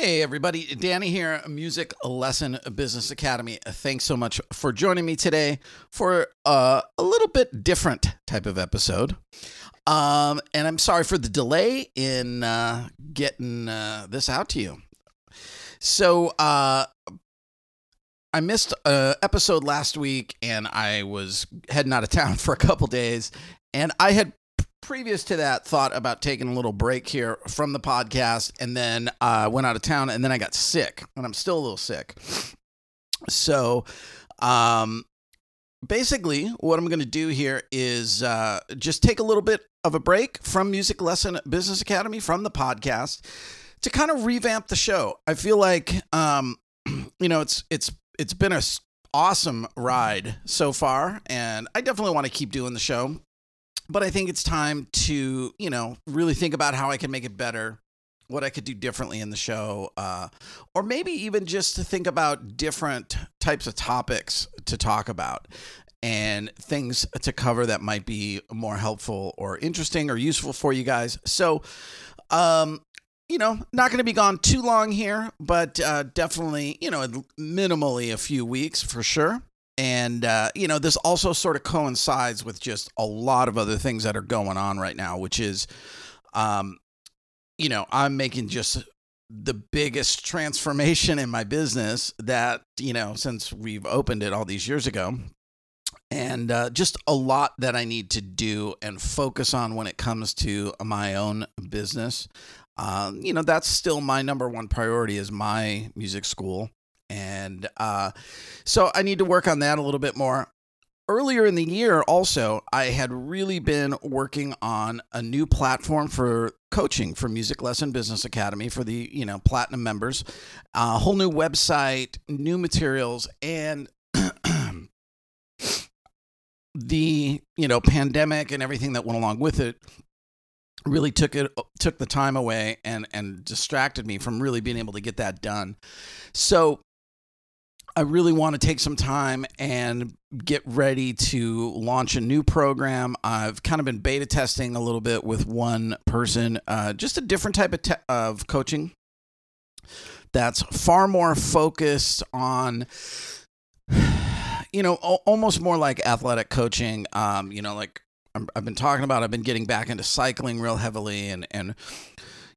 Hey, everybody. Danny here, Music Lesson Business Academy. Thanks so much for joining me today for uh, a little bit different type of episode. Um, and I'm sorry for the delay in uh, getting uh, this out to you. So, uh, I missed an episode last week and I was heading out of town for a couple days. And I had previous to that thought about taking a little break here from the podcast and then uh, went out of town and then I got sick and I'm still a little sick. So, um, basically, what I'm going to do here is uh, just take a little bit of a break from Music Lesson Business Academy from the podcast to kind of revamp the show. I feel like, um, you know, it's it's it's been a awesome ride so far, and I definitely want to keep doing the show but I think it's time to, you know, really think about how I can make it better, what I could do differently in the show, uh, or maybe even just to think about different types of topics to talk about and things to cover that might be more helpful or interesting or useful for you guys. So, um, you know, not going to be gone too long here, but uh, definitely, you know, minimally a few weeks for sure. And, uh, you know, this also sort of coincides with just a lot of other things that are going on right now, which is, um, you know, I'm making just the biggest transformation in my business that, you know, since we've opened it all these years ago. And uh, just a lot that I need to do and focus on when it comes to my own business. Uh, you know, that's still my number one priority is my music school. And uh, so I need to work on that a little bit more. Earlier in the year, also, I had really been working on a new platform for coaching for Music Lesson Business Academy for the you know platinum members, a uh, whole new website, new materials, and the you know pandemic and everything that went along with it really took it took the time away and and distracted me from really being able to get that done. So I really want to take some time and get ready to launch a new program. I've kind of been beta testing a little bit with one person, uh, just a different type of, te- of coaching that's far more focused on you know almost more like athletic coaching um, you know like i have been talking about i've been getting back into cycling real heavily and and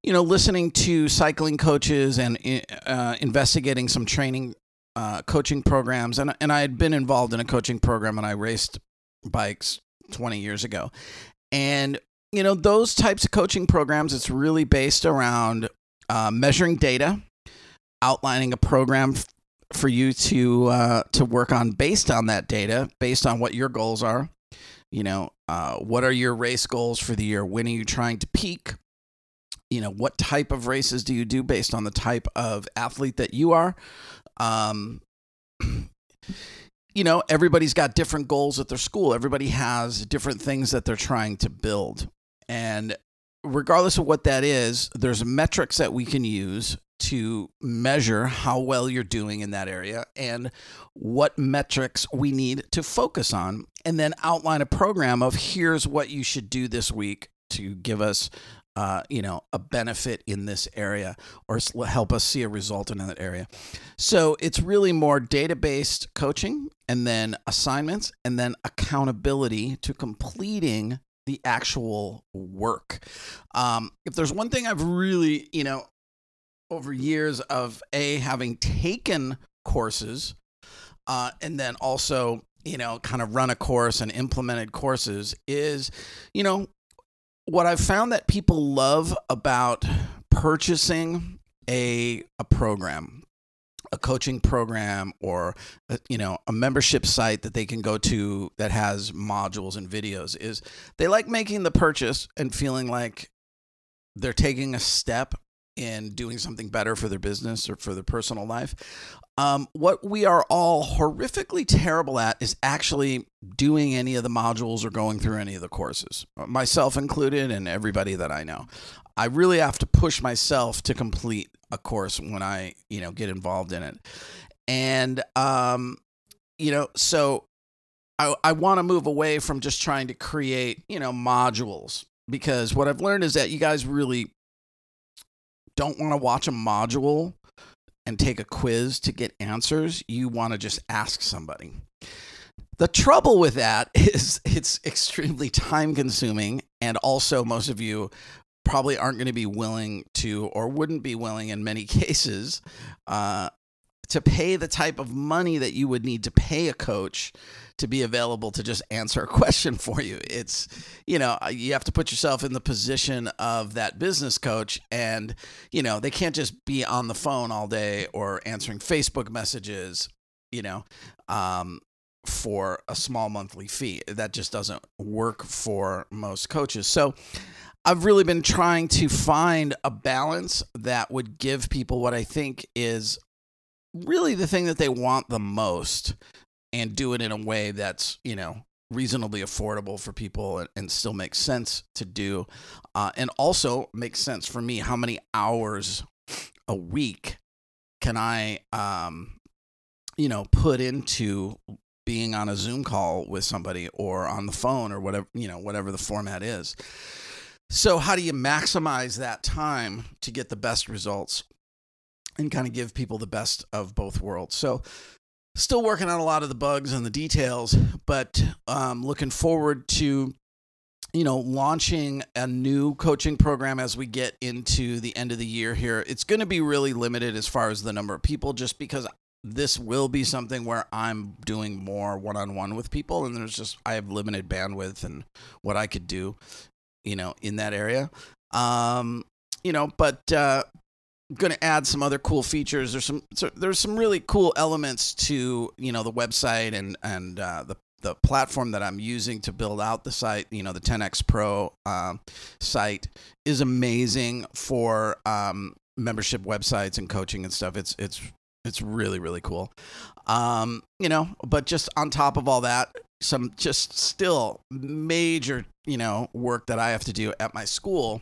you know listening to cycling coaches and uh, investigating some training uh, coaching programs, and and I had been involved in a coaching program, and I raced bikes 20 years ago, and you know those types of coaching programs. It's really based around uh, measuring data, outlining a program f- for you to uh, to work on based on that data, based on what your goals are. You know, uh, what are your race goals for the year? When are you trying to peak? You know, what type of races do you do based on the type of athlete that you are? Um, you know, everybody's got different goals at their school. Everybody has different things that they're trying to build. And regardless of what that is, there's metrics that we can use to measure how well you're doing in that area and what metrics we need to focus on, and then outline a program of here's what you should do this week to give us uh, you know, a benefit in this area or help us see a result in that area. So it's really more data based coaching and then assignments and then accountability to completing the actual work. Um, if there's one thing I've really, you know, over years of A, having taken courses uh, and then also you know, kind of run a course and implemented courses is, you know, what I've found that people love about purchasing a a program, a coaching program, or a, you know a membership site that they can go to that has modules and videos is they like making the purchase and feeling like they're taking a step in doing something better for their business or for their personal life. Um, what we are all horrifically terrible at is actually doing any of the modules or going through any of the courses, myself included, and everybody that I know. I really have to push myself to complete a course when I, you know, get involved in it. And, um, you know, so I, I want to move away from just trying to create, you know, modules because what I've learned is that you guys really don't want to watch a module and take a quiz to get answers. You want to just ask somebody. The trouble with that is it's extremely time consuming. And also, most of you probably aren't going to be willing to, or wouldn't be willing in many cases, uh, to pay the type of money that you would need to pay a coach to be available to just answer a question for you. It's, you know, uh, you have to put yourself in the position of that business coach and, you know, they can't just be on the phone all day or answering Facebook messages, you know, um, for a small monthly fee. That just doesn't work for most coaches. So, I've really been trying to find a balance that would give people what I think is really the thing that they want the most and do it in a way that's, you know, reasonably affordable for people and, and still makes sense to do. Uh, and also makes sense for me how many hours a week can I, um, you know, put into being on a Zoom call with somebody or on the phone or whatever, you know, whatever the format is. So, how do you maximize that time to get the best results? and kind of give people the best of both worlds. So, still working on a lot of the bugs and the details, but um, looking forward to you know launching a new coaching program as we get into the end of the year here. It's going to be really limited as far as the number of people, just because this will be something where I'm doing more one on one with people, and there's just I have limited bandwidth and what I could do, you know, in that area. Um, you know, but uh, going to add some other cool features. There's some so there's some really cool elements to you know the website and and uh, the the platform that I'm using to build out the site. You know the 10x Pro um, site is amazing for um, membership websites and coaching and stuff. It's it's it's really really cool. Um, you know, but just on top of all that, some just still major you know work that I have to do at my school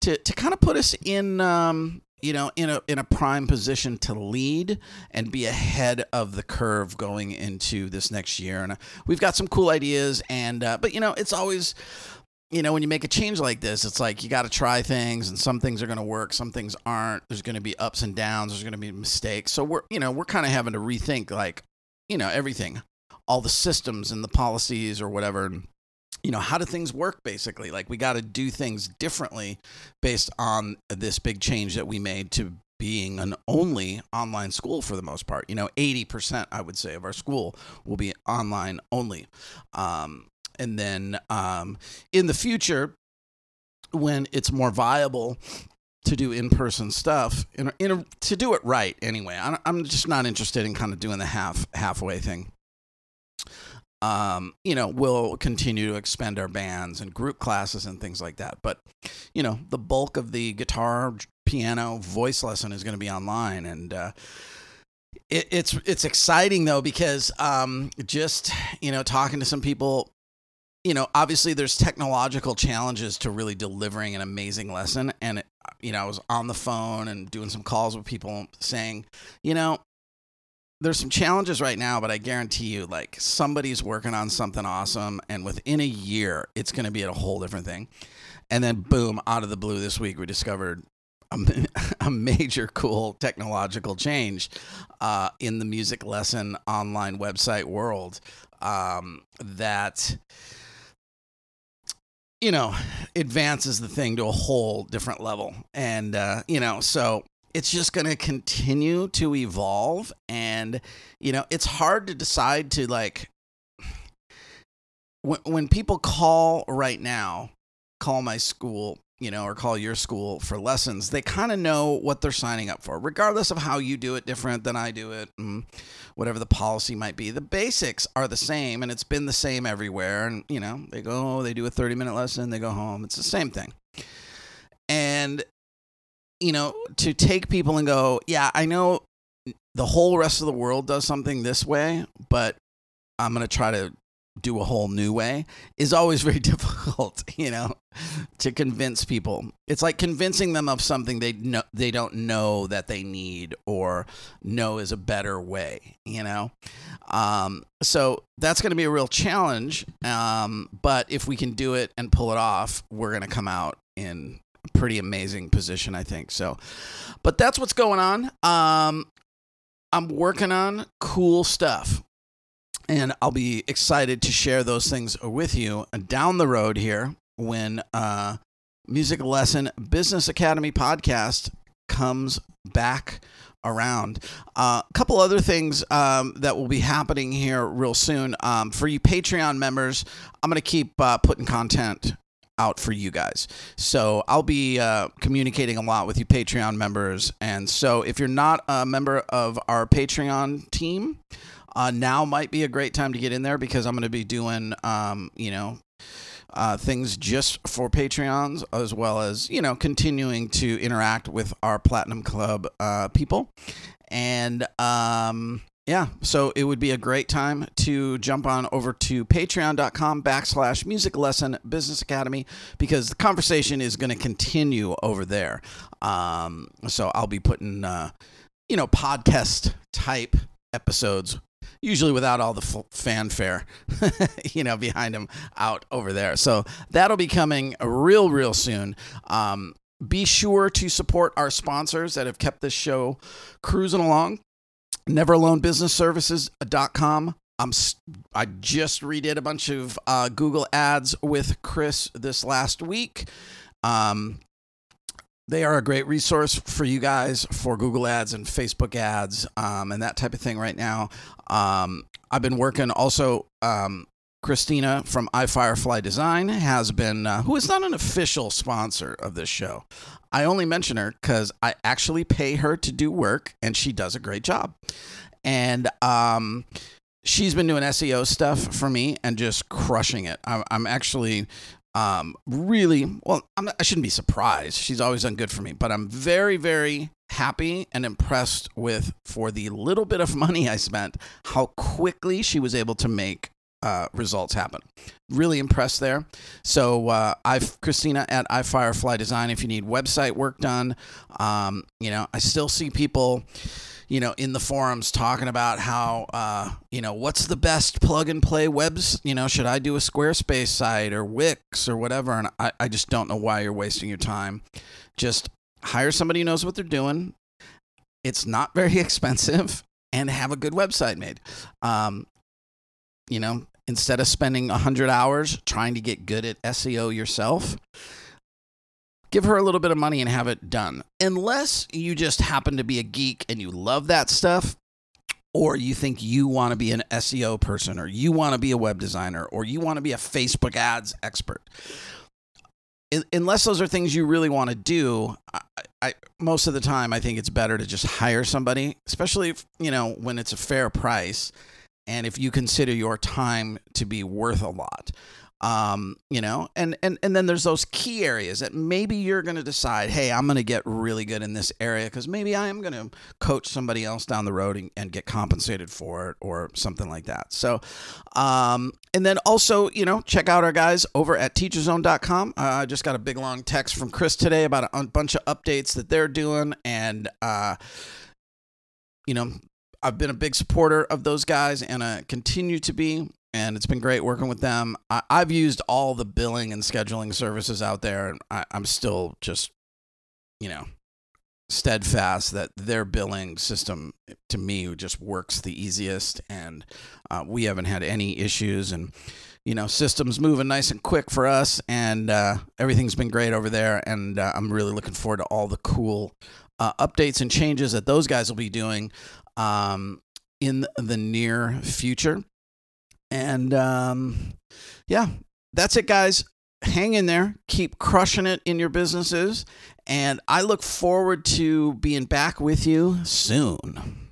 to to kind of put us in um, you know, in a in a prime position to lead and be ahead of the curve going into this next year. And uh, we've got some cool ideas, and uh, but you know, it's always you know when you make a change like this it's like you got to try things and some things are going to work some things aren't. There's going to be ups and downs there's going to be mistakes. So we're you know we're kind of having to rethink like you know everything all the systems and the policies or whatever. And you know how do things work basically? Like we got to do things differently based on this big change that we made to being an only online school for the most part. You know 80% i would say of our school will be online only. Um, and then um, in the future when it's more viable to do in-person stuff in in a, to do it right anyway. I'm just not interested in kind of doing the half halfway thing um, you know, we'll continue to expand our bands and group classes and things like that. But, you know, the bulk of the guitar, piano, voice lesson is going to be online. And, uh, it, it's it's exciting though because um, just you know talking to some people you know obviously there's technological challenges to really delivering an amazing lesson and it, you know i was on the phone and doing some calls with people saying you know there's some challenges right now, but I guarantee you, like somebody's working on something awesome, and within a year, it's going to be at a whole different thing. And then, boom, out of the blue, this week we discovered a, a major cool technological change uh, in the music lesson online website world um, that you know advances the thing to a whole different level and uh, you know so it's just going to continue to evolve and you know it's hard to decide to like when, when people call right now call my school you know or call your school for lessons they kind of know what they're signing up for regardless of how you do it different than i do it and whatever the policy might be. The basics are the same and it's been the same everywhere and you know they go they do a 30 minute lesson they go home. It's the same thing. And you know, to take people and go, yeah, I know the whole rest of the world does something this way, but I'm going to try to do a whole new way is always very difficult, you know, to convince people. It's like convincing them of something they know they don't know that they need or know is a better way, you know. Um, so that's going to be a real challenge. Um, but if we can do it and pull it off, we're going to come out in pretty amazing position, I think. So, but that's what's going on. Um, I'm working on cool stuff. And I'll be excited to share those things with you down the road here when uh, Music Lesson Business Academy podcast comes back around. A uh, couple other things um, that will be happening here real soon. Um, for you Patreon members, I'm going to keep uh, putting content out for you guys. So I'll be uh, communicating a lot with you Patreon members. And so if you're not a member of our Patreon team, uh, now might be a great time to get in there because I'm going to be doing, um, you know, uh, things just for Patreons, as well as you know continuing to interact with our Platinum Club uh, people. And um, yeah, so it would be a great time to jump on over to patreon.com backslash music lesson business academy because the conversation is going to continue over there. Um, so I'll be putting, uh, you know, podcast type episodes usually without all the f- fanfare, you know, behind them out over there. So that'll be coming real, real soon. Um, be sure to support our sponsors that have kept this show cruising along. NeverAloneBusinessServices.com. I'm I just redid a bunch of uh, Google ads with Chris this last week. Um, they are a great resource for you guys for Google ads and Facebook ads um, and that type of thing right now. Um, I've been working also. Um, Christina from iFirefly Design has been, uh, who is not an official sponsor of this show. I only mention her because I actually pay her to do work and she does a great job. And um, she's been doing SEO stuff for me and just crushing it. I'm, I'm actually um, really, well, I'm, I shouldn't be surprised. She's always done good for me, but I'm very, very happy and impressed with, for the little bit of money I spent, how quickly she was able to make uh, results happen. Really impressed there. So uh, I've Christina at iFirefly Design. If you need website work done, um, you know I still see people you know, in the forums talking about how, uh, you know, what's the best plug and play webs? You know, should I do a Squarespace site or Wix or whatever? And I, I just don't know why you're wasting your time. Just hire somebody who knows what they're doing. It's not very expensive and have a good website made. Um, you know, instead of spending 100 hours trying to get good at SEO yourself, give her a little bit of money and have it done. Unless you just happen to be a geek and you love that stuff, or you think you want to be an SEO person, or you want to be a web designer, or you want to be a Facebook ads expert. unless those are things you really want to do, I, I, most of the time I think it's better to just hire somebody, especially if, you know when it's a fair price, and if you consider your time to be worth a lot um, you know, and and and then there's those key areas that maybe you're going to decide, hey, I'm going to get really good in this area because maybe I am going to coach somebody else down the road and, and, get compensated for it or something like that. So, um, and then also, you know, check out our guys over at teacherzone.com. Uh, I just got a big long text from Chris today about a, bunch of updates that they're doing, and uh, you know, I've been a big supporter of those guys and I continue to be and it's been great working with them. I, have used all the billing and scheduling services out there, and I, I'm still just, you know, steadfast that their billing system to me just works the easiest, and uh, we haven't had any issues. And you know, systems moving nice and quick for us, and uh, everything's been great over there. And uh, I'm really looking forward to all the cool uh, updates and changes that those guys will be doing um, in the near future. And um, yeah, that's it, guys. Hang in there, keep crushing it in your businesses. And I look forward to being back with you soon.